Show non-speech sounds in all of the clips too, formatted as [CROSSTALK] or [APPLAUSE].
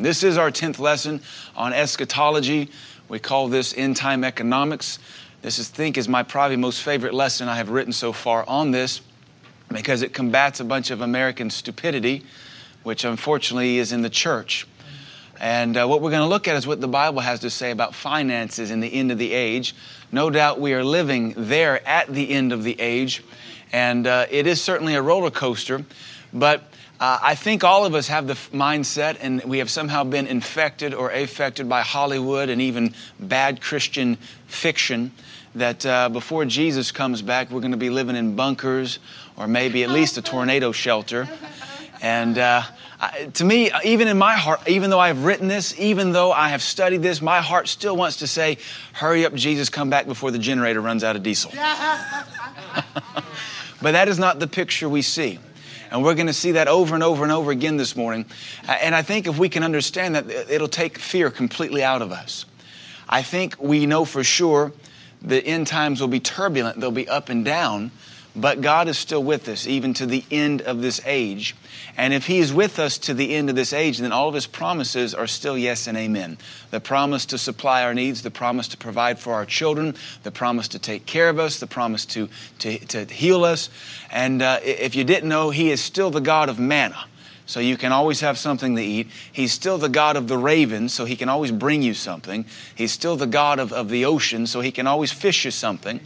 This is our 10th lesson on eschatology. We call this end time economics. This is, think is my probably most favorite lesson I have written so far on this because it combats a bunch of American stupidity, which unfortunately is in the church. And uh, what we're going to look at is what the Bible has to say about finances in the end of the age. No doubt we are living there at the end of the age, and uh, it is certainly a roller coaster. But uh, I think all of us have the f- mindset, and we have somehow been infected or affected by Hollywood and even bad Christian fiction. That uh, before Jesus comes back, we're going to be living in bunkers or maybe at least a tornado shelter. And uh, to me, even in my heart, even though I've written this, even though I have studied this, my heart still wants to say, Hurry up, Jesus, come back before the generator runs out of diesel. [LAUGHS] but that is not the picture we see. And we're going to see that over and over and over again this morning. Uh, and I think if we can understand that, it'll take fear completely out of us. I think we know for sure the end times will be turbulent, they'll be up and down, but God is still with us even to the end of this age. And if He is with us to the end of this age, then all of His promises are still yes and amen. The promise to supply our needs, the promise to provide for our children, the promise to take care of us, the promise to, to, to heal us. And uh, if you didn't know, He is still the God of manna. So you can always have something to eat. He's still the God of the ravens, so he can always bring you something. He's still the God of, of the ocean, so he can always fish you something.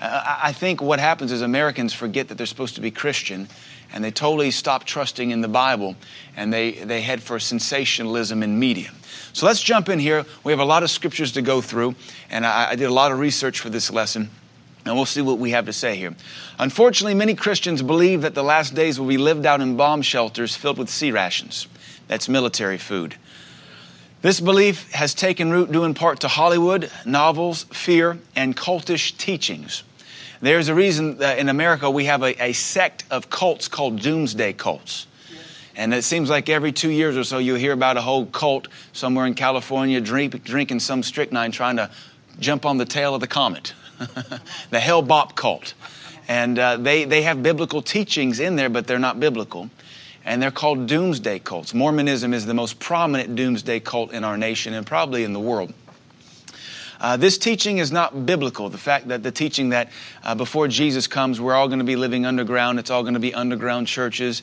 I think what happens is Americans forget that they're supposed to be Christian and they totally stop trusting in the Bible and they, they head for sensationalism in media. So let's jump in here. We have a lot of scriptures to go through, and I, I did a lot of research for this lesson. And we'll see what we have to say here. Unfortunately, many Christians believe that the last days will be lived out in bomb shelters filled with C rations. That's military food. This belief has taken root due in part to Hollywood, novels, fear, and cultish teachings. There's a reason that in America we have a, a sect of cults called doomsday cults. And it seems like every two years or so you hear about a whole cult somewhere in California drink, drinking some strychnine trying to jump on the tail of the comet. [LAUGHS] the Hale-Bopp cult. And uh, they, they have biblical teachings in there, but they're not biblical. And they're called doomsday cults. Mormonism is the most prominent doomsday cult in our nation and probably in the world. Uh, this teaching is not biblical. The fact that the teaching that uh, before Jesus comes, we're all going to be living underground, it's all going to be underground churches.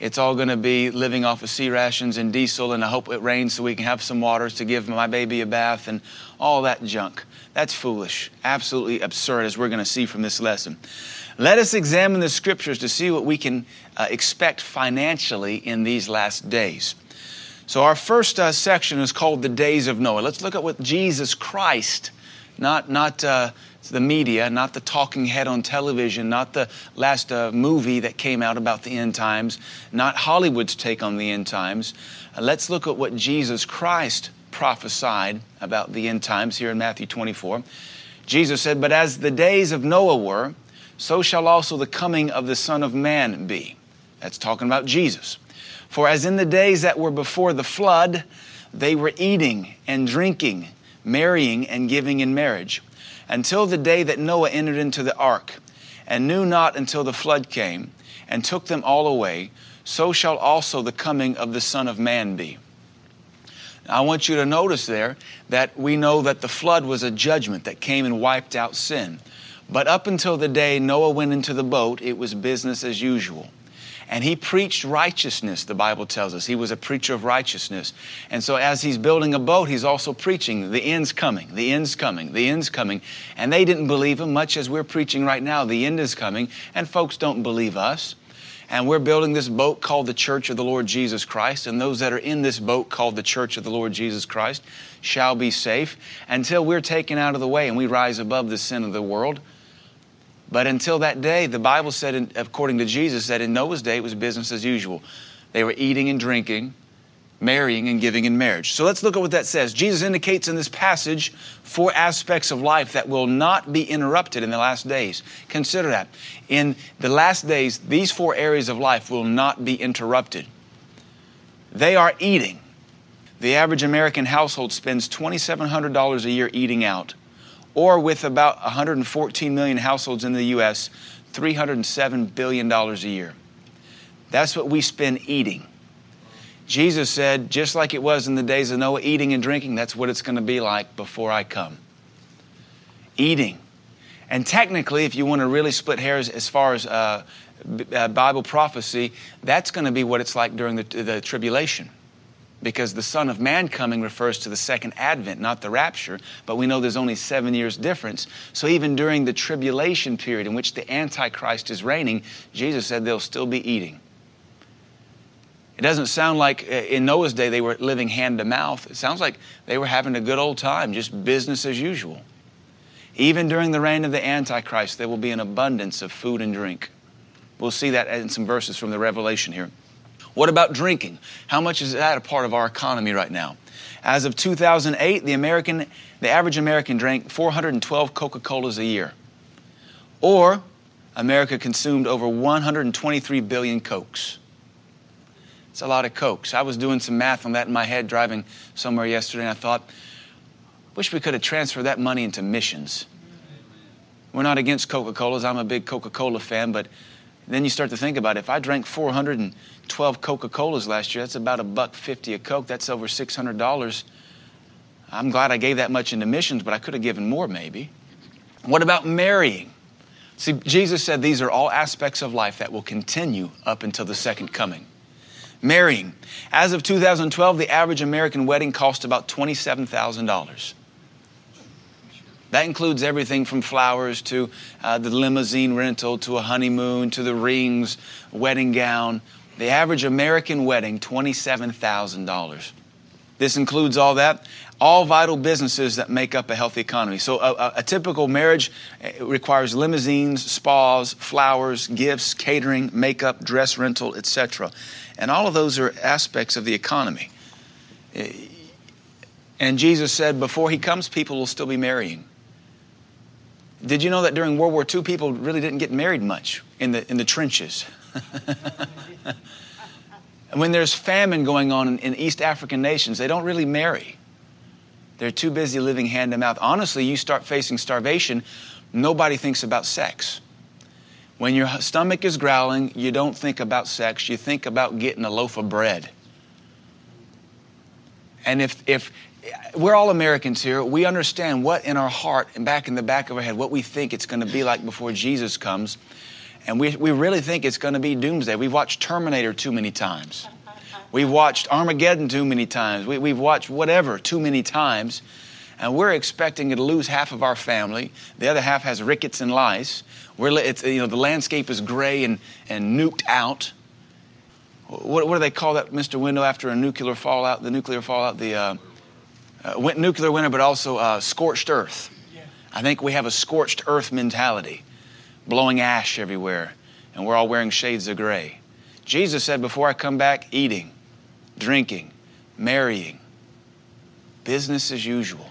It's all going to be living off of C rations and diesel, and I hope it rains so we can have some waters to give my baby a bath and all that junk. That's foolish, absolutely absurd, as we're going to see from this lesson. Let us examine the scriptures to see what we can uh, expect financially in these last days. So, our first uh, section is called the days of Noah. Let's look at what Jesus Christ, not, not uh, the media, not the talking head on television, not the last uh, movie that came out about the end times, not Hollywood's take on the end times. Uh, let's look at what Jesus Christ prophesied about the end times here in Matthew 24. Jesus said, But as the days of Noah were, so shall also the coming of the Son of Man be. That's talking about Jesus. For as in the days that were before the flood, they were eating and drinking, marrying and giving in marriage, until the day that Noah entered into the ark, and knew not until the flood came, and took them all away, so shall also the coming of the Son of Man be. I want you to notice there that we know that the flood was a judgment that came and wiped out sin. But up until the day Noah went into the boat, it was business as usual. And he preached righteousness, the Bible tells us. He was a preacher of righteousness. And so, as he's building a boat, he's also preaching the end's coming, the end's coming, the end's coming. And they didn't believe him, much as we're preaching right now, the end is coming. And folks don't believe us. And we're building this boat called the Church of the Lord Jesus Christ. And those that are in this boat called the Church of the Lord Jesus Christ shall be safe until we're taken out of the way and we rise above the sin of the world but until that day, the Bible said, according to Jesus, that in Noah's day it was business as usual. They were eating and drinking, marrying and giving in marriage. So let's look at what that says. Jesus indicates in this passage four aspects of life that will not be interrupted in the last days. Consider that. In the last days, these four areas of life will not be interrupted. They are eating. The average American household spends $2,700 a year eating out or with about 114 million households in the U.S., $307 billion a year. That's what we spend eating. Jesus said, just like it was in the days of Noah, eating and drinking, that's what it's going to be like before I come. Eating. And technically, if you want to really split hairs as far as uh, uh, Bible prophecy, that's going to be what it's like during the, the tribulation. Because the Son of Man coming refers to the second advent, not the rapture. But we know there's only seven years difference. So even during the tribulation period in which the Antichrist is reigning, Jesus said they'll still be eating. It doesn't sound like uh, in Noah's day they were living hand to mouth. It sounds like they were having a good old time, just business as usual. Even during the reign of the Antichrist, there will be an abundance of food and drink. We'll see that in some verses from the Revelation here. What about drinking? How much is that a part of our economy right now? As of 2008, the American, the average American drank 412 Coca-Colas a year. Or America consumed over 123 billion Cokes. It's a lot of Cokes. I was doing some math on that in my head driving somewhere yesterday, and I thought, wish we could have transferred that money into missions. We're not against Coca Colas. I'm a big Coca Cola fan, but then you start to think about it. if I drank 412 Coca Colas last year, that's about a buck 50 a Coke. That's over $600. I'm glad I gave that much into missions, but I could have given more maybe. What about marrying? See, Jesus said these are all aspects of life that will continue up until the second coming. Marrying. As of 2012, the average American wedding cost about $27,000. That includes everything from flowers to uh, the limousine rental to a honeymoon to the rings, wedding gown. The average American wedding, $27,000. This includes all that, all vital businesses that make up a healthy economy. So, a, a typical marriage uh, requires limousines, spas, flowers, gifts, catering, makeup, dress rental, etc. And all of those are aspects of the economy. And Jesus said, before he comes, people will still be marrying. Did you know that during World War II, people really didn't get married much in the, in the trenches? and [LAUGHS] when there's famine going on in, in East African nations, they don't really marry. They're too busy living hand to mouth. Honestly, you start facing starvation, nobody thinks about sex. When your stomach is growling, you don't think about sex, you think about getting a loaf of bread. And if, if, we're all Americans here. We understand what in our heart and back in the back of our head, what we think it's going to be like before Jesus comes. And we, we really think it's going to be doomsday. We've watched Terminator too many times. We've watched Armageddon too many times. We, we've watched whatever too many times. And we're expecting to lose half of our family. The other half has rickets and lice. We're, it's, you know, the landscape is gray and, and nuked out. What, what do they call that, Mr. Window, after a nuclear fallout? The nuclear fallout? The. Uh, uh, nuclear winter, but also uh, scorched earth. I think we have a scorched earth mentality, blowing ash everywhere, and we're all wearing shades of gray. Jesus said, Before I come back, eating, drinking, marrying, business as usual.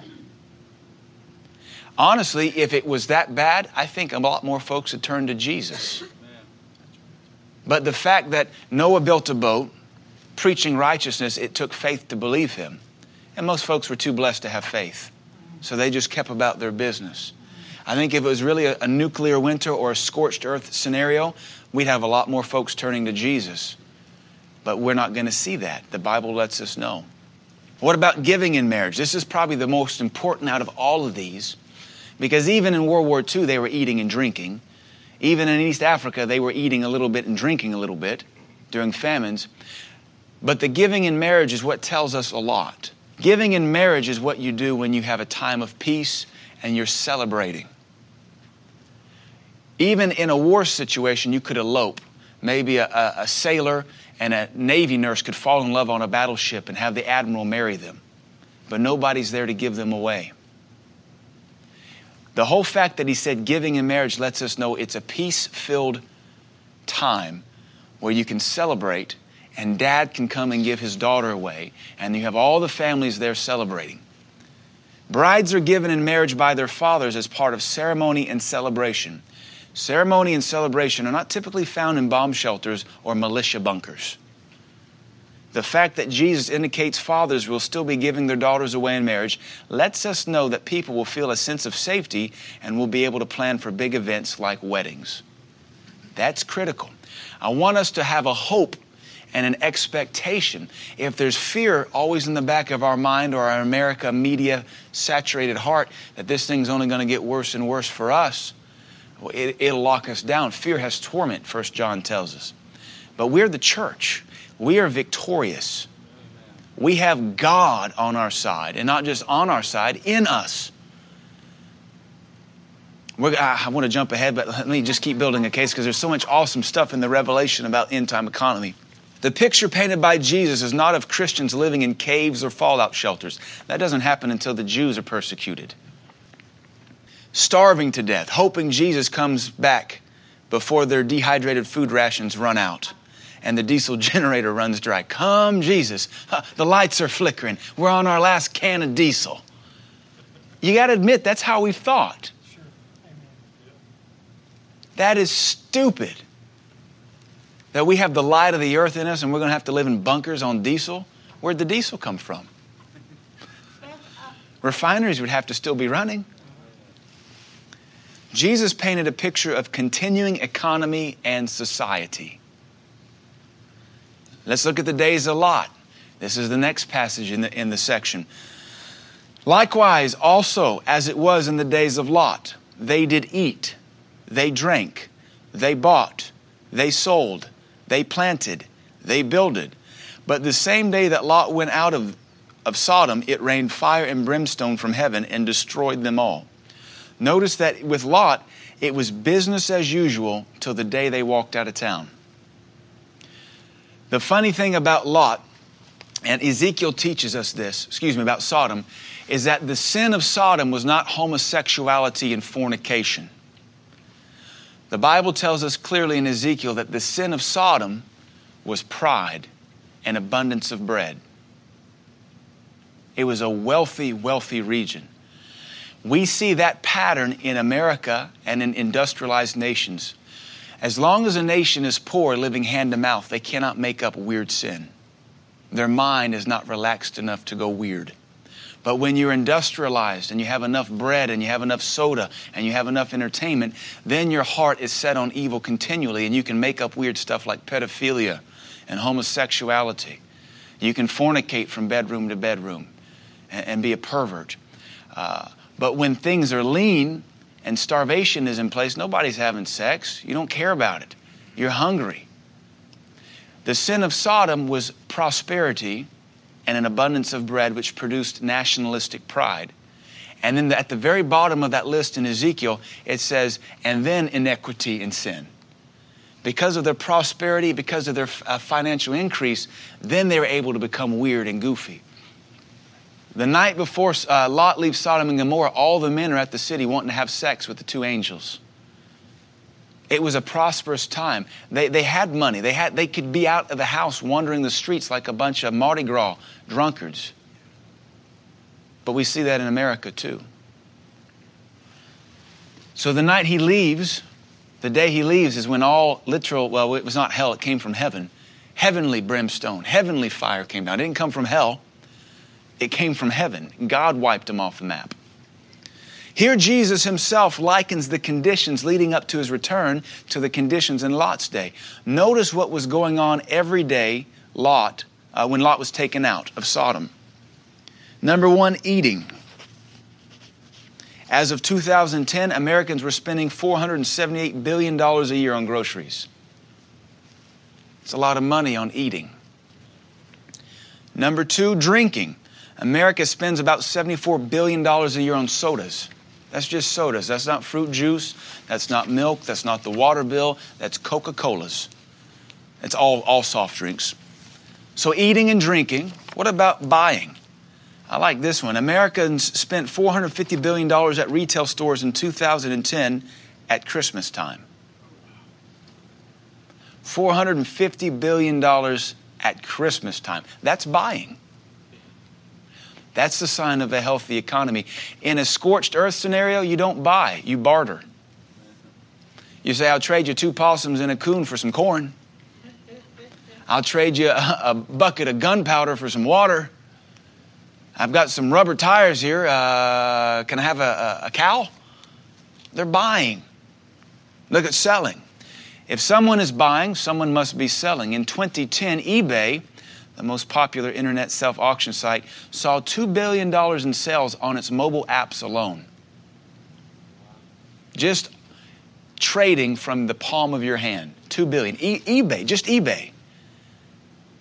Honestly, if it was that bad, I think a lot more folks would turn to Jesus. But the fact that Noah built a boat, preaching righteousness, it took faith to believe him. And most folks were too blessed to have faith. So they just kept about their business. I think if it was really a, a, nuclear winter or a scorched earth scenario, we'd have a lot more folks turning to Jesus. But we're not going to see that. The Bible lets us know. What about giving in marriage? This is probably the most important out of all of these because even in World War II, they were eating and drinking. Even in East Africa, they were eating a little bit and drinking a little bit during famines. But the giving in marriage is what tells us a lot. Giving in marriage is what you do when you have a time of peace and you're celebrating. Even in a war situation, you could elope. Maybe a, a, a, sailor and a Navy nurse could fall in love on a battleship and have the admiral marry them, but nobody's there to give them away. The whole fact that he said giving in marriage lets us know it's a peace filled time where you can celebrate and dad can come and give his daughter away, and you have all the families there celebrating. Brides are given in marriage by their fathers as part of ceremony and celebration. Ceremony and celebration are not typically found in bomb shelters or militia bunkers. The fact that Jesus indicates fathers will still be giving their daughters away in marriage lets us know that people will feel a sense of safety and will be able to plan for big events like weddings. That's critical. I want us to have a hope and an expectation. If there's fear always in the back of our mind or our America media saturated heart that this thing's only going to get worse and worse for us, it, it'll lock us down. Fear has torment, First John tells us. But we're the church. We are victorious. We have God on our side, and not just on our side, in us. We're, I want to jump ahead, but let me just keep building a case because there's so much awesome stuff in the revelation about end time economy. The picture painted by Jesus is not of Christians living in caves or fallout shelters. That doesn't happen until the Jews are persecuted. Starving to death, hoping Jesus comes back before their dehydrated food rations run out and the diesel [LAUGHS] generator runs dry. Come, Jesus. The lights are flickering. We're on our last can of diesel. You got to admit, that's how we thought. That is stupid. That we have the light of the earth in us and we're going to have to live in bunkers on diesel. Where'd the diesel come from? Refineries would have to still be running. Jesus painted a picture of continuing economy and society. Let's look at the days of Lot. This is the next passage in the, in the section. Likewise, also, as it was in the days of Lot, they did eat, they drank, they bought, they sold, they planted, they builded. But the same day that Lot went out of, of Sodom, it rained fire and brimstone from heaven and destroyed them all. Notice that with Lot, it was business as usual till the day they walked out of town. The funny thing about Lot, and Ezekiel teaches us this, excuse me, about Sodom, is that the sin of Sodom was not homosexuality and fornication. The Bible tells us clearly in Ezekiel that the sin of Sodom was pride and abundance of bread. It was a wealthy, wealthy region. We see that pattern in America and in industrialized nations. As long as a nation is poor, living hand to mouth, they cannot make up weird sin. Their mind is not relaxed enough to go weird. But when you're industrialized and you have enough bread and you have enough soda and you have enough entertainment, then your heart is set on evil continually and you can make up weird stuff like pedophilia and homosexuality. You can fornicate from bedroom to bedroom and, and be a pervert. Uh, but when things are lean and starvation is in place, nobody's having sex. You don't care about it. You're hungry. The sin of Sodom was prosperity and an abundance of bread, which produced nationalistic pride. And then at the very bottom of that list in Ezekiel, it says, and then iniquity and sin. Because of their prosperity, because of their uh, financial increase, then they were able to become weird and goofy. The night before uh, Lot leaves Sodom and Gomorrah, all the men are at the city wanting to have sex with the two angels. It was a prosperous time. They, they had money. They, had, they could be out of the house wandering the streets like a bunch of Mardi Gras drunkards. But we see that in America too. So the night he leaves, the day he leaves is when all literal, well, it was not hell, it came from heaven. Heavenly brimstone, heavenly fire came down. It didn't come from hell, it came from heaven. God wiped them off the map. Here, Jesus himself likens the conditions leading up to his return to the conditions in Lot's day. Notice what was going on every day, Lot, uh, when Lot was taken out of Sodom. Number one, eating. As of 2010, Americans were spending $478 billion a year on groceries. It's a lot of money on eating. Number two, drinking. America spends about $74 billion a year on sodas. That's just sodas. That's not fruit juice. That's not milk. That's not the water bill. That's Coca Cola's. It's all, all soft drinks. So, eating and drinking. What about buying? I like this one. Americans spent $450 billion at retail stores in 2010 at Christmas time. $450 billion at Christmas time. That's buying. That's the sign of a healthy economy. In a scorched earth scenario, you don't buy, you barter. You say, I'll trade you two possums and a coon for some corn. I'll trade you a, a bucket of gunpowder for some water. I've got some rubber tires here. Uh, can I have a, a, a cow? They're buying. Look at selling. If someone is buying, someone must be selling. In 2010, eBay, the most popular internet self auction site, saw $2 billion in sales on its mobile apps alone. Just trading from the palm of your hand. 2 billion. E- eBay, just eBay.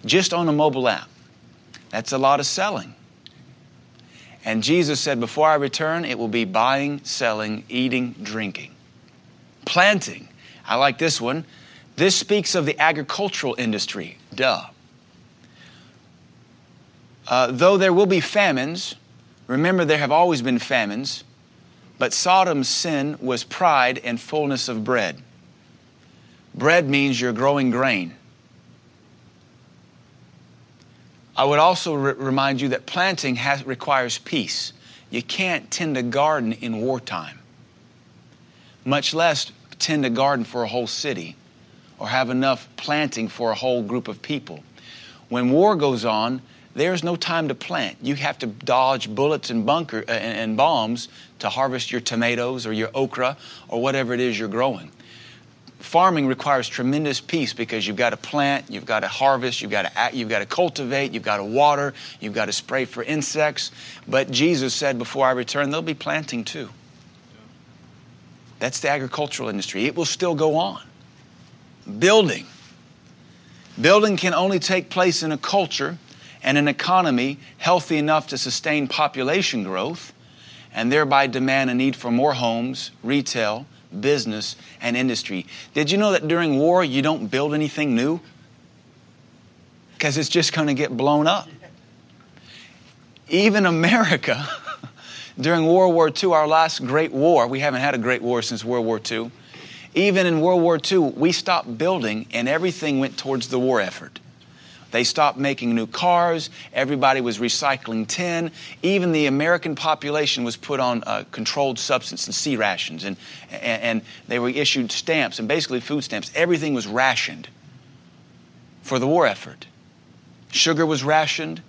Just on a mobile app. That's a lot of selling. And Jesus said, Before I return, it will be buying, selling, eating, drinking. Planting. I like this one. This speaks of the agricultural industry. Duh. Uh, though there will be famines, remember there have always been famines, but Sodom's sin was pride and fullness of bread. Bread means you're growing grain. I would also re- remind you that planting has, requires peace. You can't tend a garden in wartime, much less tend a garden for a whole city or have enough planting for a whole group of people. When war goes on, there's no time to plant. You have to dodge bullets and bunker uh, and, and bombs to harvest your tomatoes or your okra or whatever it is you're growing farming requires tremendous peace because you've got to plant, you've got to harvest, you've got to you've got to cultivate, you've got to water, you've got to spray for insects. But Jesus said, before I return, they'll be planting too. That's the agricultural industry. It will still go on. Building. Building can only take place in a culture and an economy healthy enough to sustain population growth and thereby demand a need for more homes, retail, business, and industry. Did you know that during war you don't build anything new? Because it's just going to get blown up. Even America, [LAUGHS] during World War II, our last great war, we haven't had a great war since World War II. Even in World War II, we stopped building and everything went towards the war effort. They stopped making new cars. Everybody was recycling tin. Even the American population was put on uh, controlled substance and C rations, and, and, and they were issued stamps and basically food stamps. Everything was rationed for the war effort. Sugar was rationed,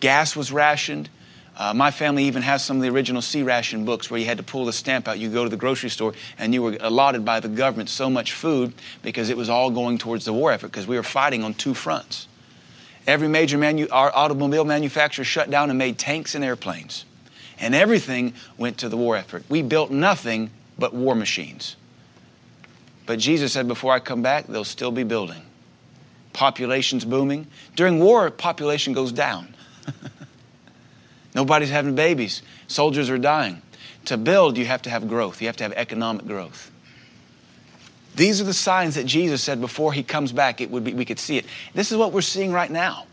gas was rationed. Uh, my family even has some of the original C ration books where you had to pull the stamp out. You go to the grocery store and you were allotted by the government so much food because it was all going towards the war effort because we were fighting on two fronts. Every major manu- automobile manufacturer shut down and made tanks and airplanes. And everything went to the war effort. We built nothing but war machines. But Jesus said, before I come back, they'll still be building. Population's booming. During war, population goes down. [LAUGHS] Nobody's having babies. Soldiers are dying. To build, you have to have growth. You have to have economic growth. These are the signs that Jesus said before he comes back, it would be, we could see it. This is what we're seeing right now.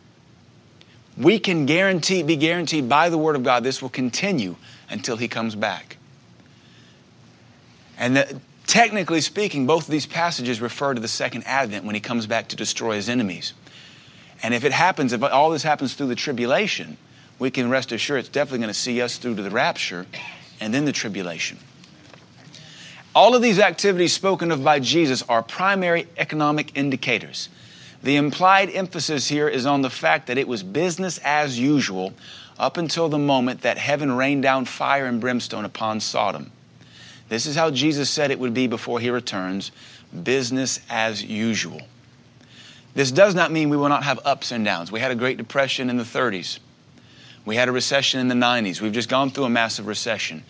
We can guarantee, be guaranteed by the Word of God, this will continue until he comes back. And the, technically speaking, both of these passages refer to the second advent when he comes back to destroy his enemies. And if it happens, if all this happens through the tribulation, we can rest assured it's definitely going to see us through to the rapture and then the tribulation. All of these activities spoken of by Jesus are primary economic indicators. The implied emphasis here is on the fact that it was business as usual up until the moment that heaven rained down fire and brimstone upon Sodom. This is how Jesus said it would be before he returns business as usual. This does not mean we will not have ups and downs. We had a Great Depression in the 30s. We had a recession in the 90s. We've just gone through a massive recession.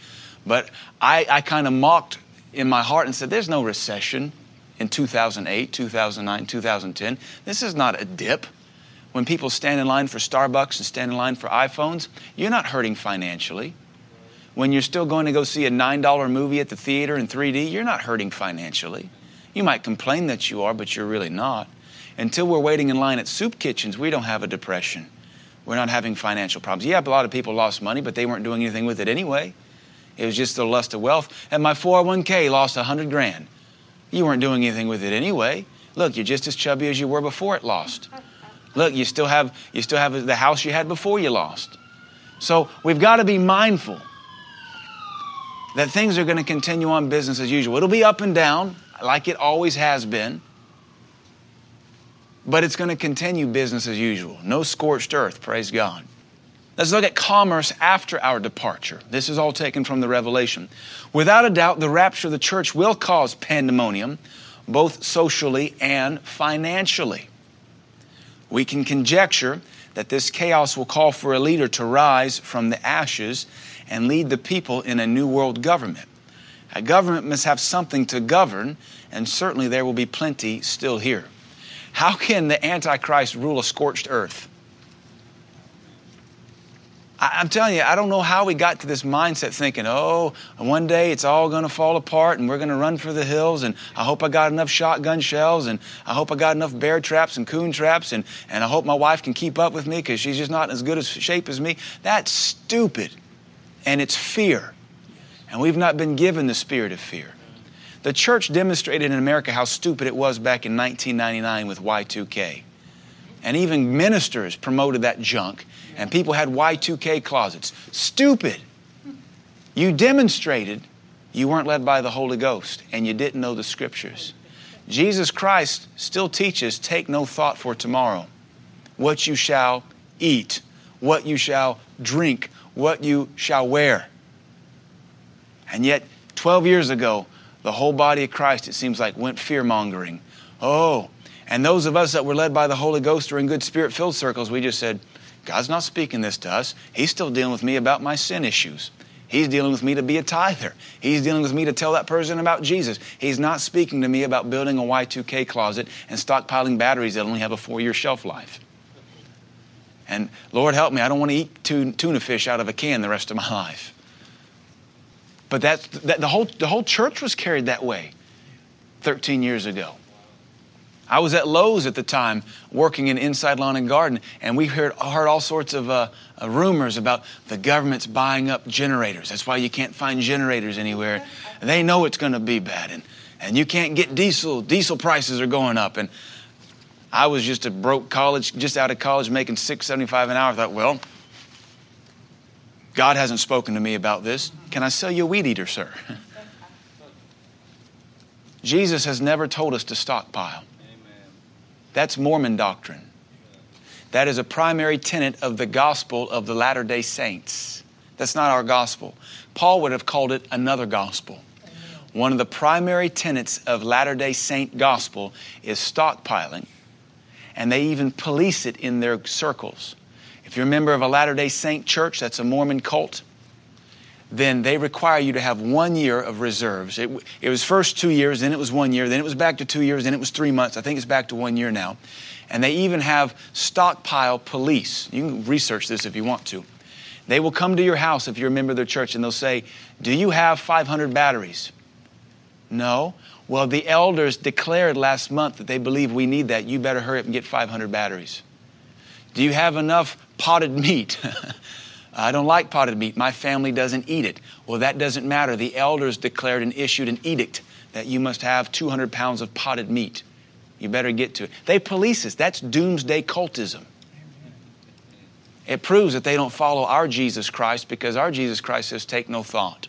But I, I kind of mocked in my heart and said, There's no recession in 2008, 2009, 2010. This is not a dip. When people stand in line for Starbucks and stand in line for iPhones, you're not hurting financially. When you're still going to go see a $9 movie at the theater in 3D, you're not hurting financially. You might complain that you are, but you're really not. Until we're waiting in line at soup kitchens, we don't have a depression. We're not having financial problems. Yeah, a lot of people lost money, but they weren't doing anything with it anyway. It was just the lust of wealth. And my 401k lost 100 grand. You weren't doing anything with it anyway. Look, you're just as chubby as you were before it lost. Look, you still have you still have the house you had before you lost. So we've got to be mindful that things are going to continue on business as usual. It'll be up and down like it always has been. But it's going to continue business as usual. No scorched earth, praise God. Let's look at commerce after our departure. This is all taken from the Revelation. Without a doubt, the rapture of the church will cause pandemonium, both socially and financially. We can conjecture that this chaos will call for a leader to rise from the ashes and lead the people in a new world government. A government must have something to govern, and certainly there will be plenty still here. How can the Antichrist rule a scorched earth? I'm telling you, I don't know how we got to this mindset thinking, oh, one day it's all going to fall apart and we're going to run for the hills and I hope I got enough shotgun shells and I hope I got enough bear traps and coon traps and, and I hope my wife can keep up with me because she's just not as good a shape as me. That's stupid. And it's fear. And we've not been given the spirit of fear. The church demonstrated in America how stupid it was back in 1999 with Y2K. And even ministers promoted that junk, and people had Y2K closets. Stupid. You demonstrated you weren't led by the Holy Ghost, and you didn't know the scriptures. Jesus Christ still teaches take no thought for tomorrow, what you shall eat, what you shall drink, what you shall wear. And yet, 12 years ago, the whole body of Christ, it seems like, went fear mongering. Oh, and those of us that were led by the Holy Ghost or in good spirit filled circles, we just said, God's not speaking this to us. He's still dealing with me about my sin issues. He's dealing with me to be a tither. He's dealing with me to tell that person about Jesus. He's not speaking to me about building a Y2K closet and stockpiling batteries that only have a four year shelf life. And Lord help me, I don't want to eat tuna fish out of a can the rest of my [LAUGHS] life. But that's, that, the, whole, the whole church was carried that way 13 years ago. I was at Lowe's at the time working in inside lawn and garden, and we heard, heard all sorts of uh, uh, rumors about the government's buying up generators. That's why you can't find generators anywhere. They know it's going to be bad, and, and you can't get diesel. Diesel prices are going up. And I was just a broke college, just out of college, making six seventy five an hour. I thought, well, God hasn't spoken to me about this. Can I sell you a weed eater, sir? [LAUGHS] Jesus has never told us to stockpile. That's Mormon doctrine. That is a primary tenet of the gospel of the Latter day Saints. That's not our gospel. Paul would have called it another gospel. One of the primary tenets of Latter day Saint gospel is stockpiling, and they even police it in their circles. If you're a member of a Latter day Saint church, that's a Mormon cult, then they require you to have one year of reserves. It, it, was first two years, then it was one year, then it was back to two years, then it was three months. I think it's back to one year now. And they even have stockpile police. You can research this if you want to. They will come to your house if you're a member of their church and they'll say, Do you have 500 batteries? No. Well, the elders declared last month that they believe we need that. You better hurry up and get 500 batteries. Do you have enough potted meat? [LAUGHS] I don't like potted meat. My family doesn't eat it. Well, that doesn't matter. The elders declared and issued an edict that you must have 200 pounds of potted meat. You better get to it. They police us. That's doomsday cultism. It proves that they don't follow our Jesus Christ because our Jesus Christ says, Take no thought.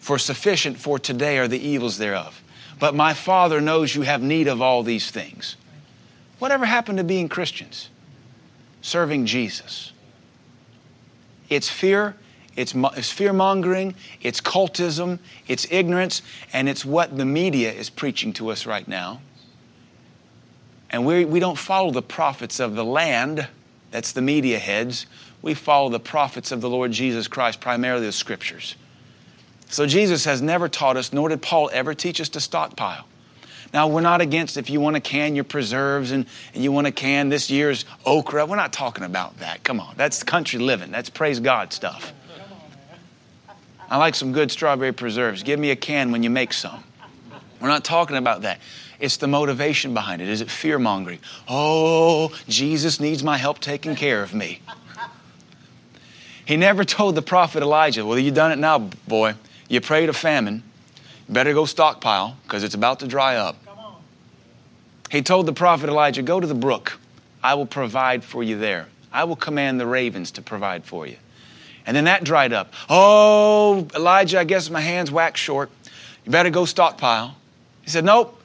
For sufficient for today are the evils thereof. But my Father knows you have need of all these things. Whatever happened to being Christians? Serving Jesus. It's fear, it's, it's fear mongering, it's cultism, it's ignorance, and it's what the media is preaching to us right now. And we, we don't follow the prophets of the land, that's the media heads. We follow the prophets of the Lord Jesus Christ, primarily the scriptures. So Jesus has never taught us, nor did Paul ever teach us to stockpile. Now, we're not against if you want to can your preserves and, and you want to can this year's okra. We're not talking about that. Come on. That's country living. That's praise God stuff. I like some good strawberry preserves. Give me a can when you make some. We're not talking about that. It's the motivation behind it. Is it fear mongering? Oh, Jesus needs my help taking care of me. He never told the prophet Elijah, Well, you've done it now, boy. You prayed a famine. Better go stockpile because it's about to dry up. He told the prophet Elijah, Go to the brook. I will provide for you there. I will command the ravens to provide for you. And then that dried up. Oh, Elijah, I guess my hands wax short. You better go stockpile. He said, Nope.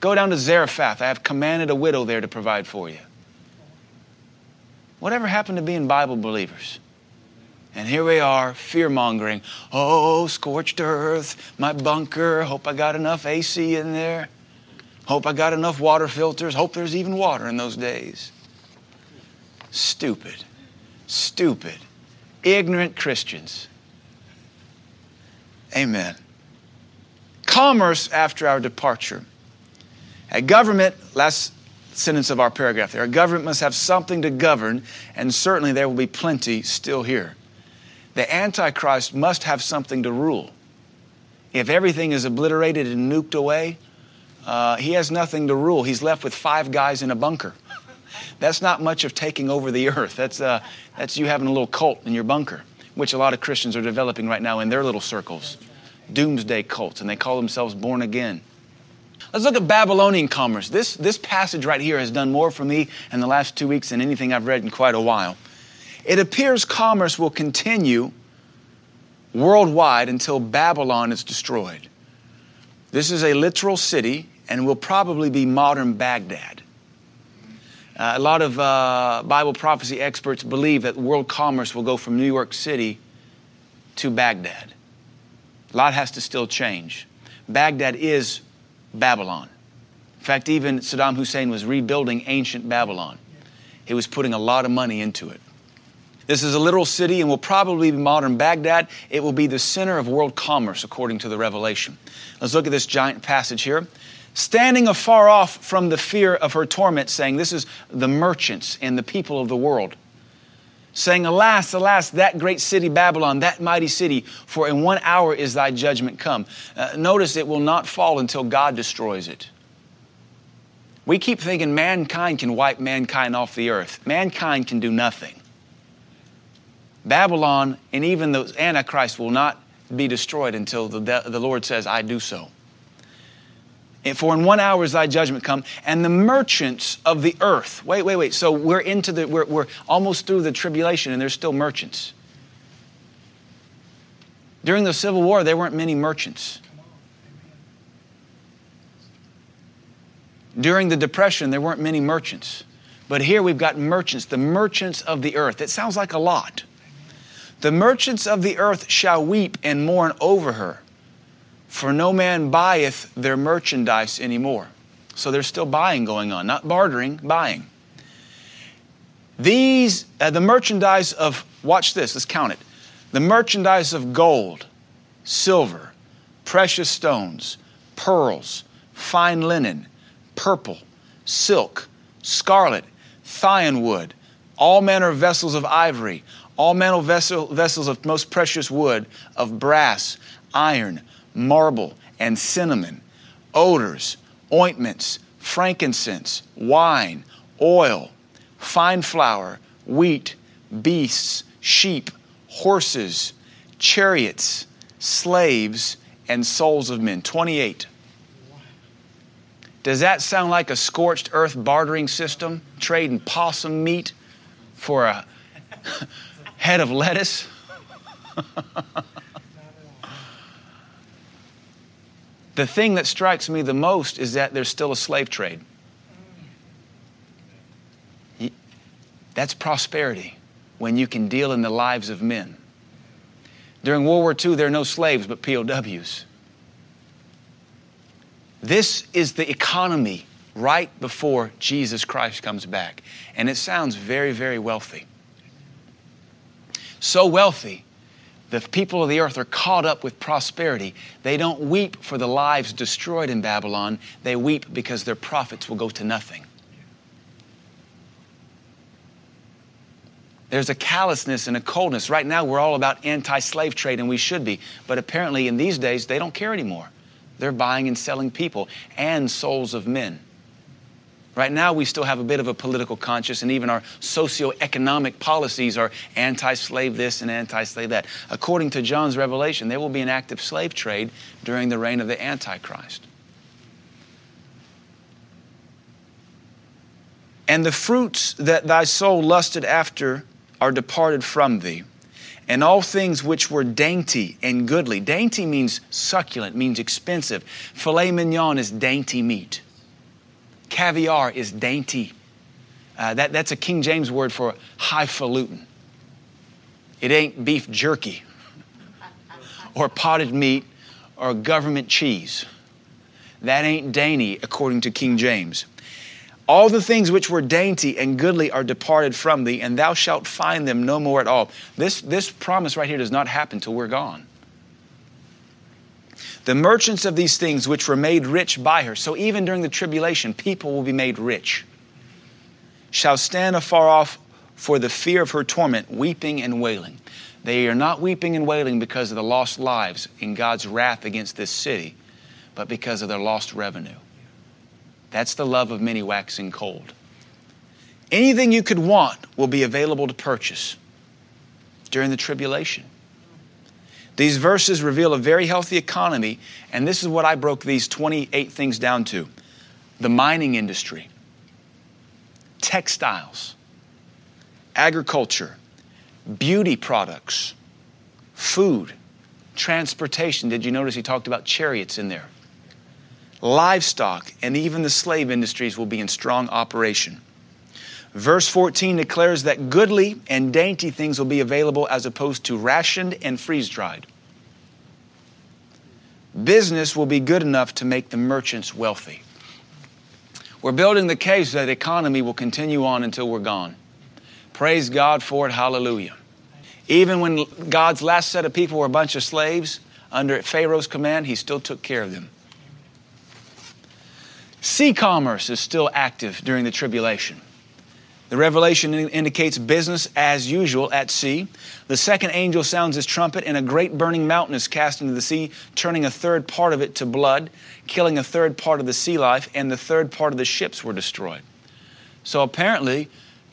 Go down to Zarephath. I have commanded a widow there to provide for you. Whatever happened to being Bible believers? And here we are, fear mongering. Oh, scorched earth, my bunker. Hope I got enough AC in there. Hope I got enough water filters. Hope there's even water in those days. Stupid, stupid, ignorant Christians. Amen. Commerce after our departure. A government, last sentence of our paragraph there, a government must have something to govern, and certainly there will be plenty still here. The Antichrist must have something to rule. If everything is obliterated and nuked away, uh, he has nothing to rule. He's left with five guys in a bunker. [LAUGHS] That's not much of taking over the earth. That's, uh, that's you having a little cult in your bunker, which a lot of Christians are developing right now in their little circles. Doomsday cults, and they call themselves born again. Let's look at Babylonian commerce. This, this passage right here has done more for me in the last two weeks than anything I've read in quite a while. It appears commerce will continue worldwide until Babylon is destroyed. This is a literal city and will probably be modern Baghdad. Uh, a lot of uh, Bible prophecy experts believe that world commerce will go from New York City to Baghdad. A lot has to still change. Baghdad is Babylon. In fact, even Saddam Hussein was rebuilding ancient Babylon. He was putting a lot of money into it. This is a literal city and will probably be modern Baghdad. It will be the center of world commerce, according to the Revelation. Let's look at this giant passage here. Standing afar off from the fear of her torment, saying, This is the merchants and the people of the world. Saying, Alas, alas, that great city Babylon, that mighty city, for in one hour is thy judgment come. Uh, notice it will not fall until God destroys it. We keep thinking mankind can wipe mankind off the earth. Mankind can do nothing. Babylon and even the Antichrist will not be destroyed until the, the Lord says, I do so. For in one hour is thy judgment come, and the merchants of the earth. Wait, wait, wait. So we're into the, we're, we're almost through the tribulation, and there's still merchants. During the Civil War, there weren't many merchants. During the Depression, there weren't many merchants. But here we've got merchants, the merchants of the earth. It sounds like a lot. The merchants of the earth shall weep and mourn over her, for no man buyeth their merchandise anymore. So there's still buying going on, not bartering, buying. These, uh, the merchandise of, watch this, let's count it. The merchandise of gold, silver, precious stones, pearls, fine linen, purple, silk, scarlet, thyine wood, all manner of vessels of ivory, all metal vessel, vessels of most precious wood, of brass, iron, marble, and cinnamon, odors, ointments, frankincense, wine, oil, fine flour, wheat, beasts, sheep, horses, chariots, slaves, and souls of men. 28. Does that sound like a scorched earth bartering system? Trading possum meat for a head of lettuce? the thing that strikes me the most is that there's still a slave trade. That's prosperity when you can deal in the lives of men. During World War II, there are no slaves but POWs. This is the economy right before Jesus Christ comes back. And it sounds very, very wealthy so wealthy, the people of the earth are caught up with prosperity. They don't weep for the lives destroyed in Babylon, they weep because their profits will go to nothing. There's a callousness and a coldness. Right now, we're all about anti slave trade, and we should be. But apparently, in these days, they don't care anymore. They're buying and selling people and souls of men. Right now, we still have a bit of a political conscience, and even our socio-economic policies are anti slave this and anti slave that. According to John's revelation, there will be an active slave trade during the reign of the Antichrist. And the fruits that thy soul lusted after are departed from thee. And all things which were dainty and goodly. Dainty means succulent, means expensive. Filet mignon is dainty meat. Caviar is dainty. Uh, that, that's a King James word for highfalutin. It ain't beef jerky [LAUGHS] or potted meat or government cheese. That ain't dainty, according to King James. All the things which were dainty and goodly are departed from thee, and thou shalt find them no more at all. This, this promise right here does not happen till we're gone. The merchants of these things which were made rich by her, so even during the tribulation, people will be made rich, shall stand afar off for the fear of her torment, weeping and wailing. They are not weeping and wailing because of the lost lives in God's wrath against this city, but because of their lost revenue. That's the love of many waxing cold. Anything you could want will be available to purchase during the tribulation. These verses reveal a very healthy economy, and this is what I broke these 28 things down to the mining industry, textiles, agriculture, beauty products, food, transportation. Did you notice he talked about chariots in there? Livestock, and even the slave industries will be in strong operation. Verse 14 declares that goodly and dainty things will be available as opposed to rationed and freeze dried. Business will be good enough to make the merchants wealthy. We're building the case that the economy will continue on until we're gone. Praise God for it. Hallelujah. Even when God's last set of people were a bunch of slaves under Pharaoh's command, he still took care of them. Sea commerce is still active during the tribulation. The revelation indicates business as usual at sea. The second angel sounds his trumpet, and a great burning mountain is cast into the sea, turning a third part of it to blood, killing a third part of the sea life, and the third part of the ships were destroyed. So apparently,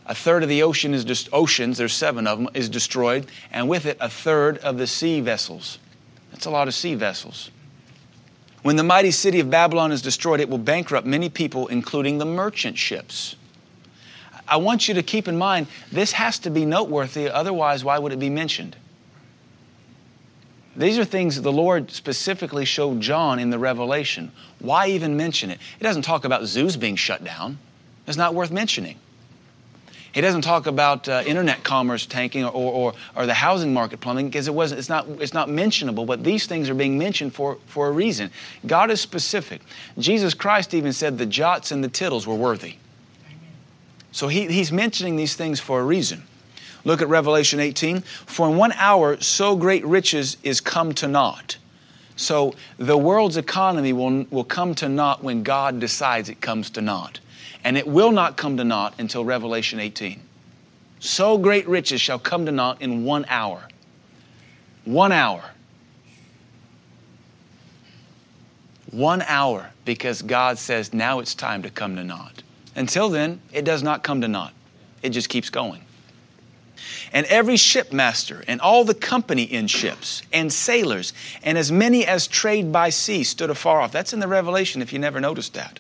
a third of the ocean is just oceans, there's seven of them, is destroyed, and with it, a third of the sea vessels. That's a lot of sea vessels. When the mighty city of Babylon is destroyed, it will bankrupt many people, including the merchant ships. I want you to keep in mind this has to be noteworthy, otherwise, why would it be mentioned? These are things the Lord specifically showed John in the Revelation. Why even mention it? It doesn't talk about zoos being shut down, it's not worth mentioning. He doesn't talk about uh, internet commerce tanking or, or, or the housing market plumbing because it wasn't, it's, not, it's not mentionable, but these things are being mentioned for, for a reason. God is specific. Jesus Christ even said the jots and the tittles were worthy. So he, he's mentioning these things for a reason. Look at Revelation 18. For in one hour, so great riches is come to naught. So the world's economy will, will come to naught when God decides it comes to naught and it will not come to naught until Revelation 18. So great riches shall come to naught in one hour. One hour. One hour, because God says now it's time to come to naught. Until then, it does not come to naught, it just keeps going. And every shipmaster and all the company in ships and sailors and as many as trade by sea stood afar off. That's in the Revelation if you never noticed that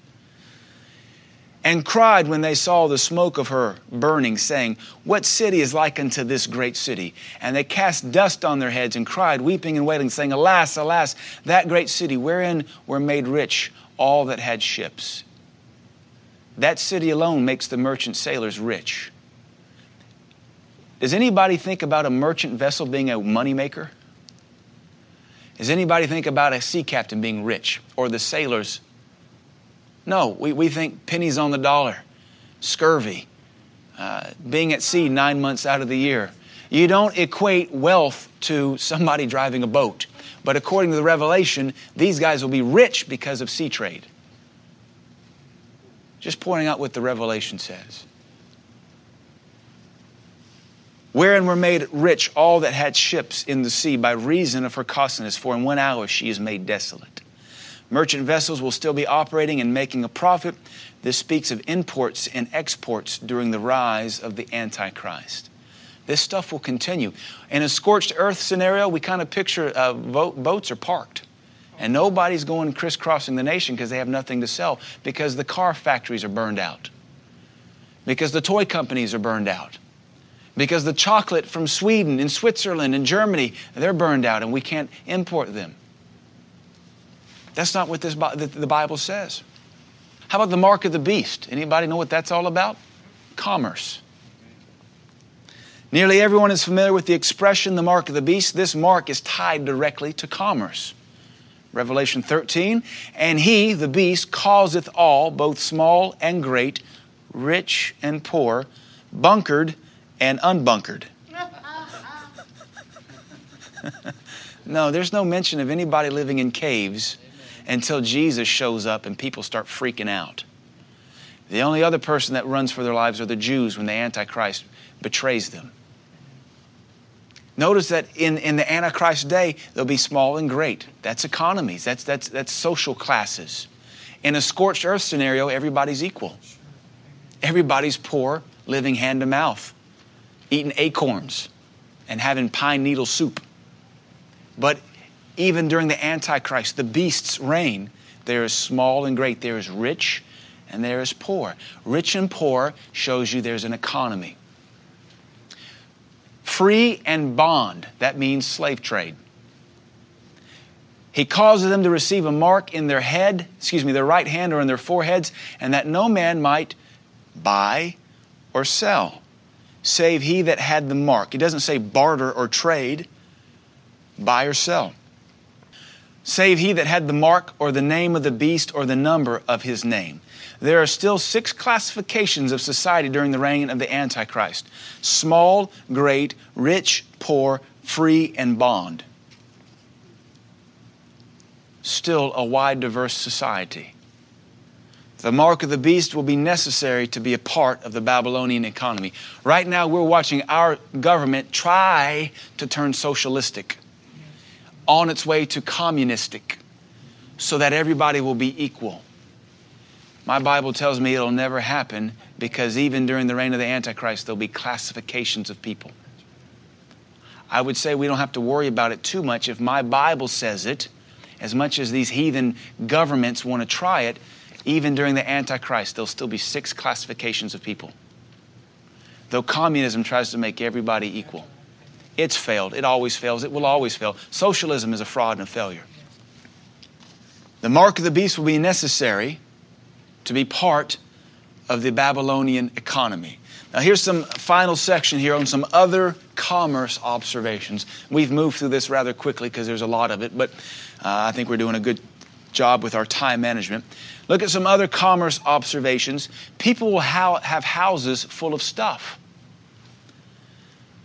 and cried when they saw the smoke of her burning, saying, What city is like unto this great city? And they cast dust on their heads and cried, weeping and wailing, saying, Alas, alas, that great city, wherein were made rich all that had ships. That city alone makes the merchant sailors rich. Does anybody think about a merchant vessel being a moneymaker? Does anybody think about a sea captain being rich or the sailors no, we, we think pennies on the dollar, scurvy, uh, being at sea nine months out of the year. You don't equate wealth to somebody driving a boat. But according to the Revelation, these guys will be rich because of sea trade. Just pointing out what the Revelation says. Wherein were made rich all that had ships in the sea by reason of her costliness, for in one hour she is made desolate. Merchant vessels will still be operating and making a profit. This speaks of imports and exports during the rise of the Antichrist. This stuff will continue. In a scorched earth scenario, we kind of picture uh, boats are parked. And nobody's going crisscrossing the nation because they have nothing to sell, because the car factories are burned out, because the toy companies are burned out, because the chocolate from Sweden and Switzerland and Germany, they're burned out and we can't import them. That's not what this, the Bible says. How about the mark of the beast? Anybody know what that's all about? Commerce. Nearly everyone is familiar with the expression the mark of the beast. This mark is tied directly to commerce. Revelation 13, and he, the beast, causeth all, both small and great, rich and poor, bunkered and unbunkered. [LAUGHS] no, there's no mention of anybody living in caves until Jesus shows up and people start freaking out. The only other person that runs for their lives are the Jews when the Antichrist betrays them. Notice that in, in the Antichrist day, there'll be small and great. That's economies, that's, that's, that's social classes. In a scorched earth scenario, everybody's equal. Everybody's poor, living hand to mouth, eating acorns and having pine needle soup. But even during the Antichrist, the beast's reign, there is small and great, there is rich and there is poor. Rich and poor shows you there's an economy. Free and bond, that means slave trade. He causes them to receive a mark in their head, excuse me, their right hand or in their foreheads, and that no man might buy or sell, save he that had the mark. He doesn't say barter or trade, buy or sell. Save he that had the mark or the name of the beast or the number of his name there are still six classifications of society during the reign of the Antichrist small, great, rich, poor, free, and bond. Still a wide, diverse society. The mark of the beast will be necessary to be a part of the Babylonian economy. Right now, we're watching our government try to turn socialistic on its way to communistic so that everybody will be equal. My Bible tells me it'll never happen because even during the reign of the Antichrist, there'll be classifications of people. I would say we don't have to worry about it too much if my Bible says it, as much as these heathen governments want to try it, even during the Antichrist, there'll still be six classifications of people. Though communism tries to make everybody equal, it's failed. It always fails. It will always fail. Socialism is a fraud and a failure. The mark of the beast will be necessary to be part of the Babylonian economy. Now, here's some final section here on some other commerce observations. We've moved through this rather quickly because there's a lot of it, but uh, I think we're doing a good job with our time management. Look at some other commerce observations. People will ha- have houses full of stuff.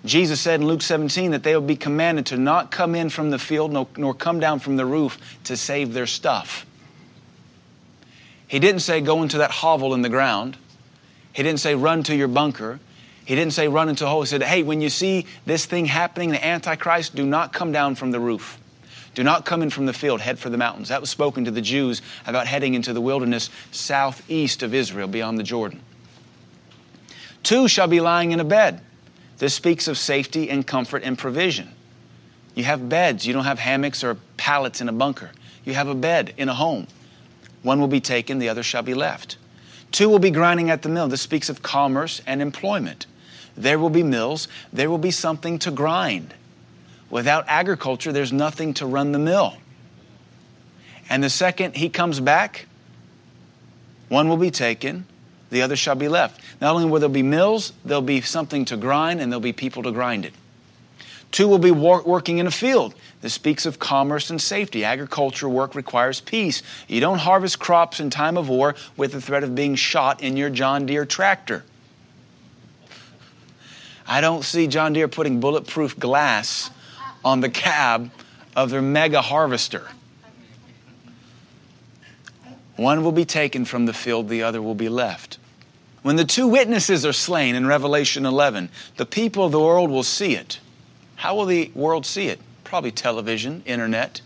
Jesus said in Luke 17 that they will be commanded to not come in from the field nor, nor come down from the roof to save their stuff. He didn't say go into that hovel in the ground. He didn't say run to your bunker. He didn't say run into a hole. He said, hey, when you see this thing happening, the Antichrist, do not come down from the roof. Do not come in from the field, head for the mountains. That was spoken to the Jews about heading into the wilderness southeast of Israel, beyond the Jordan. Two shall be lying in a bed. This speaks of safety and comfort and provision. You have beds, you don't have hammocks or pallets in a bunker. You have a bed in a home. One will be taken, the other shall be left. Two will be grinding at the mill. This speaks of commerce and employment. There will be mills, there will be something to grind. Without agriculture, there's nothing to run the mill. And the second he comes back, one will be taken, the other shall be left. Not only will there be mills, there'll be something to grind, and there'll be people to grind it. Two will be working in a field. This speaks of commerce and safety. Agriculture work requires peace. You don't harvest crops in time of war with the threat of being shot in your John Deere tractor. I don't see John Deere putting bulletproof glass on the cab of their mega harvester. One will be taken from the field, the other will be left. When the two witnesses are slain in Revelation 11, the people of the world will see it. How will the world see it? Probably television, internet.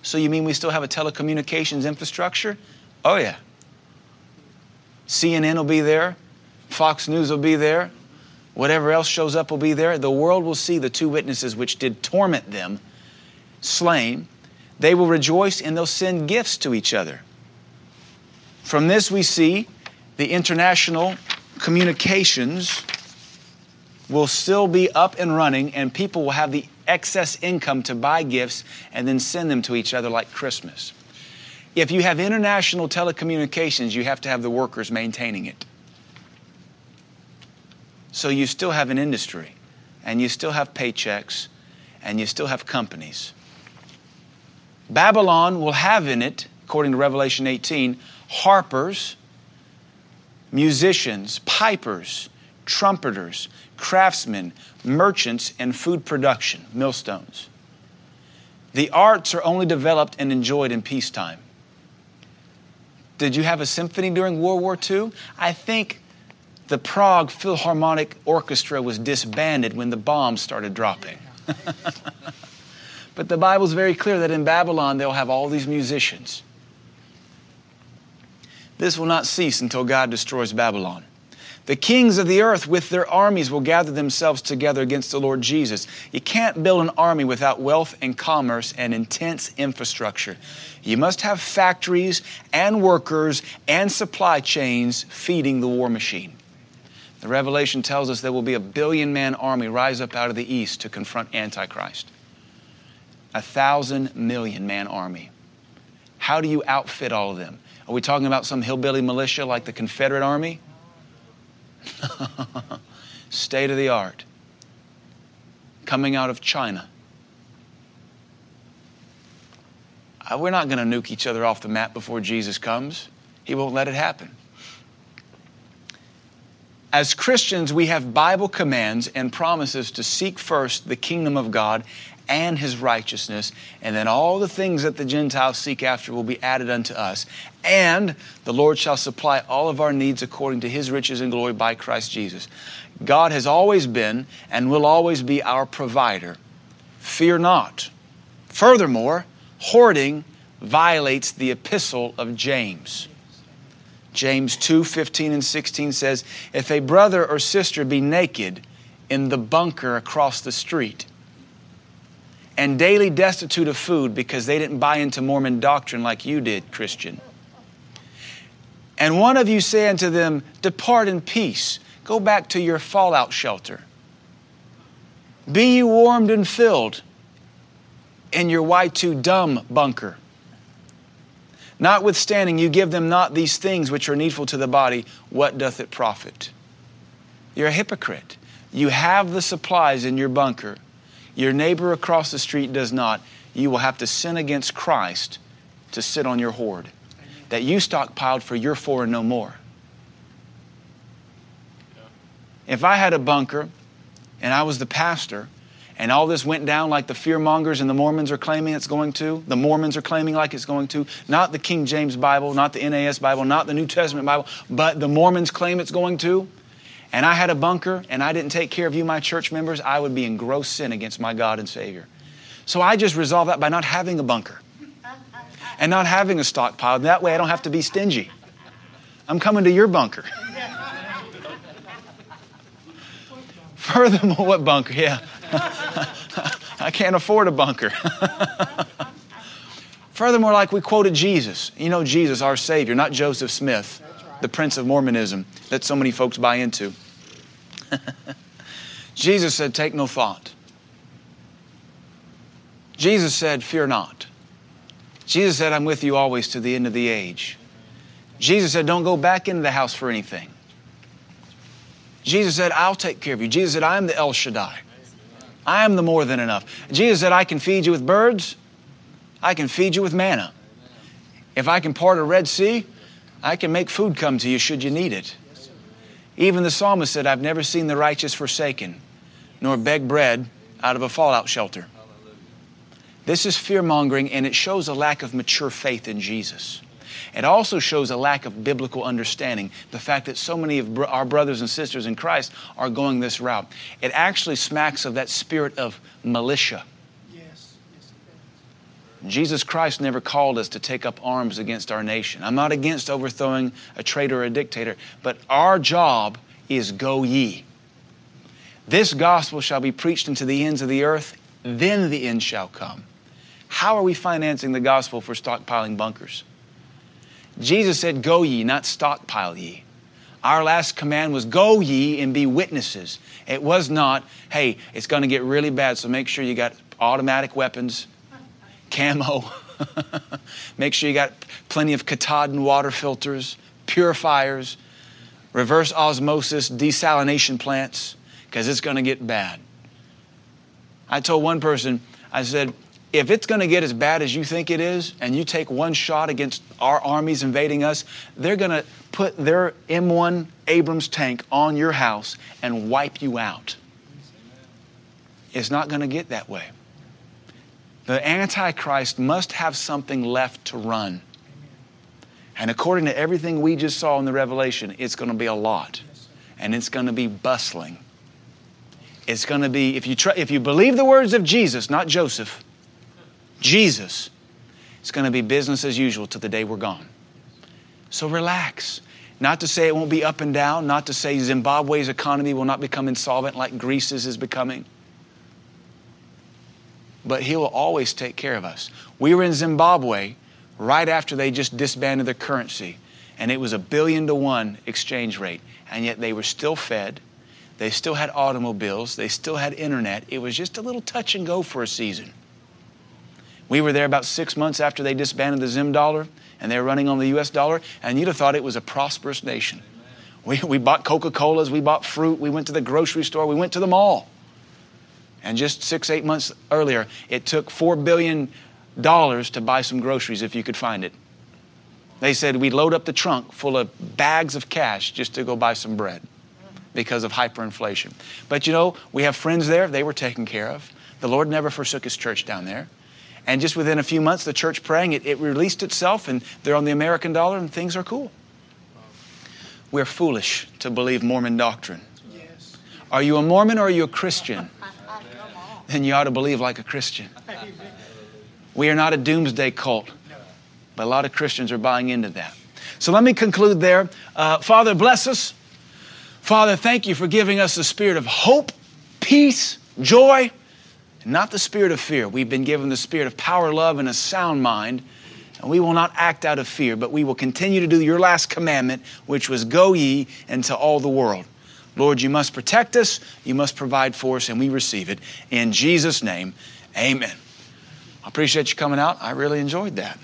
So you mean we still have a telecommunications infrastructure? Oh, yeah. CNN will be there, Fox News will be there, whatever else shows up will be there. The world will see the two witnesses which did torment them slain. They will rejoice and they'll send gifts to each other. From this, we see the international communications will still be up and running, and people will have the excess income to buy gifts and then send them to each other like Christmas. If you have international telecommunications, you have to have the workers maintaining it. So you still have an industry. and you still have paychecks, and you still have companies. Babylon will have in it, according to Revelation 18, harpers, musicians, pipers, trumpeters, craftsmen, merchants, and food production, millstones. The arts are only developed and enjoyed in peacetime. Did you have a symphony during World War II? I think the Prague Philharmonic Orchestra was disbanded when the bombs started dropping. [LAUGHS] but the Bible's very clear that in Babylon they'll have all these musicians. This will not cease until God destroys Babylon. The kings of the earth with their armies will gather themselves together against the Lord Jesus. You can't build an army without wealth and commerce and intense infrastructure. You must have factories and workers and supply chains feeding the war machine. The Revelation tells us there will be a billion man army rise up out of the east to confront Antichrist. A thousand million man army. How do you outfit all of them? Are we talking about some hillbilly militia like the Confederate Army? [LAUGHS] State of the art. Coming out of China. Uh, we're not going to nuke each other off the map before Jesus comes. He won't let it happen. As Christians, we have Bible commands and promises to seek first the kingdom of God and his righteousness, and then all the things that the Gentiles seek after will be added unto us. And the Lord shall supply all of our needs according to his riches and glory by Christ Jesus. God has always been and will always be our provider. Fear not. Furthermore, hoarding violates the epistle of James. James 2 15 and 16 says, If a brother or sister be naked in the bunker across the street, and daily destitute of food because they didn't buy into Mormon doctrine like you did, Christian. And one of you say unto them, Depart in peace, go back to your fallout shelter. Be ye warmed and filled in your Y2 dumb bunker. Notwithstanding, you give them not these things which are needful to the body, what doth it profit? You're a hypocrite. You have the supplies in your bunker your neighbor across the street does not, you will have to sin against Christ to sit on your hoard that you stockpiled for your four and no more. If I had a bunker and I was the pastor, and all this went down like the fear mongers and the Mormons are claiming it's going to, the Mormons are claiming like it's going to, not the King James Bible, not the NAS Bible, not the New Testament Bible, but the Mormons claim it's going to, and I had a bunker and I didn't take care of you, my church members, I would be in gross sin against my God and Savior. So I just resolved that by not having a bunker and not having a stockpile. That way I don't have to be stingy. I'm coming to your bunker. [LAUGHS] Furthermore, what bunker? Yeah. [LAUGHS] I can't afford a bunker. [LAUGHS] Furthermore, like we quoted Jesus, you know, Jesus, our Savior, not Joseph Smith, the Prince of Mormonism that so many folks buy into. Jesus said, Take no thought. Jesus said, Fear not. Jesus said, I'm with you always to the end of the age. Jesus said, Don't go back into the house for anything. Jesus said, I'll take care of you. Jesus said, I am the El Shaddai. I am the more than enough. Jesus said, I can feed you with birds. I can feed you with manna. If I can part a Red Sea, I can make food come to you should you need it. Even the psalmist said, I've never seen the righteous forsaken, nor beg bread out of a fallout shelter. This is fear mongering, and it shows a lack of mature faith in Jesus. It also shows a lack of biblical understanding. The fact that so many of our brothers and sisters in Christ are going this route. It actually smacks of that spirit of militia. Yes. Jesus Christ never called us to take up arms against our nation. I'm not against overthrowing a traitor or a dictator, but our job is go ye. This gospel shall be preached unto the ends of the earth, then the end shall come. How are we financing the gospel for stockpiling bunkers? Jesus said, Go ye, not stockpile ye. Our last command was, Go ye and be witnesses. It was not, hey, it's going to get really bad, so make sure you got automatic weapons camo. [LAUGHS] Make sure you got plenty of Katadyn water filters, purifiers, reverse osmosis desalination plants, because it's going to get bad. I told one person, I said, if it's going to get as bad as you think it is, and you take one shot against our armies invading us, they're going to put their M1 Abrams tank on your house and wipe you out. It's not going to get that way. The Antichrist must have something left to run. And according to everything we just saw in the Revelation, it's going to be a lot. And it's going to be bustling. It's going to be, if you, if you believe the words of Jesus, not Joseph, Jesus, it's going to be business as usual till the day we're gone. So relax. Not to say it won't be up and down, not to say Zimbabwe's economy will not become insolvent like Greece's is becoming. But He will always take care of us. We were in Zimbabwe right after they just disbanded their currency, and it was a billion to one exchange rate, and yet they were still fed. They still had automobiles. They still had internet. It was just a little touch and go for a season. We were there about six months after they disbanded the Zim dollar and they were running on the US dollar, and you'd have thought it was a prosperous nation. We, we bought Coca Colas, we bought fruit, we went to the grocery store, we went to the mall. And just six, eight months earlier, it took $4 billion to buy some groceries if you could find it. They said we'd load up the trunk full of bags of cash just to go buy some bread because of hyperinflation. But you know, we have friends there, they were taken care of. The Lord never forsook his church down there. And just within a few months, the church praying, it, it released itself, and they're on the American dollar, and things are cool. We're foolish to believe Mormon doctrine. Yes. Are you a Mormon or are you a Christian? [LAUGHS] then you ought to believe like a Christian. We are not a doomsday cult, but a lot of Christians are buying into that. So let me conclude there. Uh, Father, bless us. Father, thank you for giving us the spirit of hope, peace, joy not the spirit of fear. We've been given the spirit of power, love, and a sound mind. And we will not act out of fear, but we will continue to do your last commandment, which was go ye into all the world. Lord, you must protect us, you must provide for us, and we receive it. In Jesus' name, amen. I appreciate you coming out. I really enjoyed that.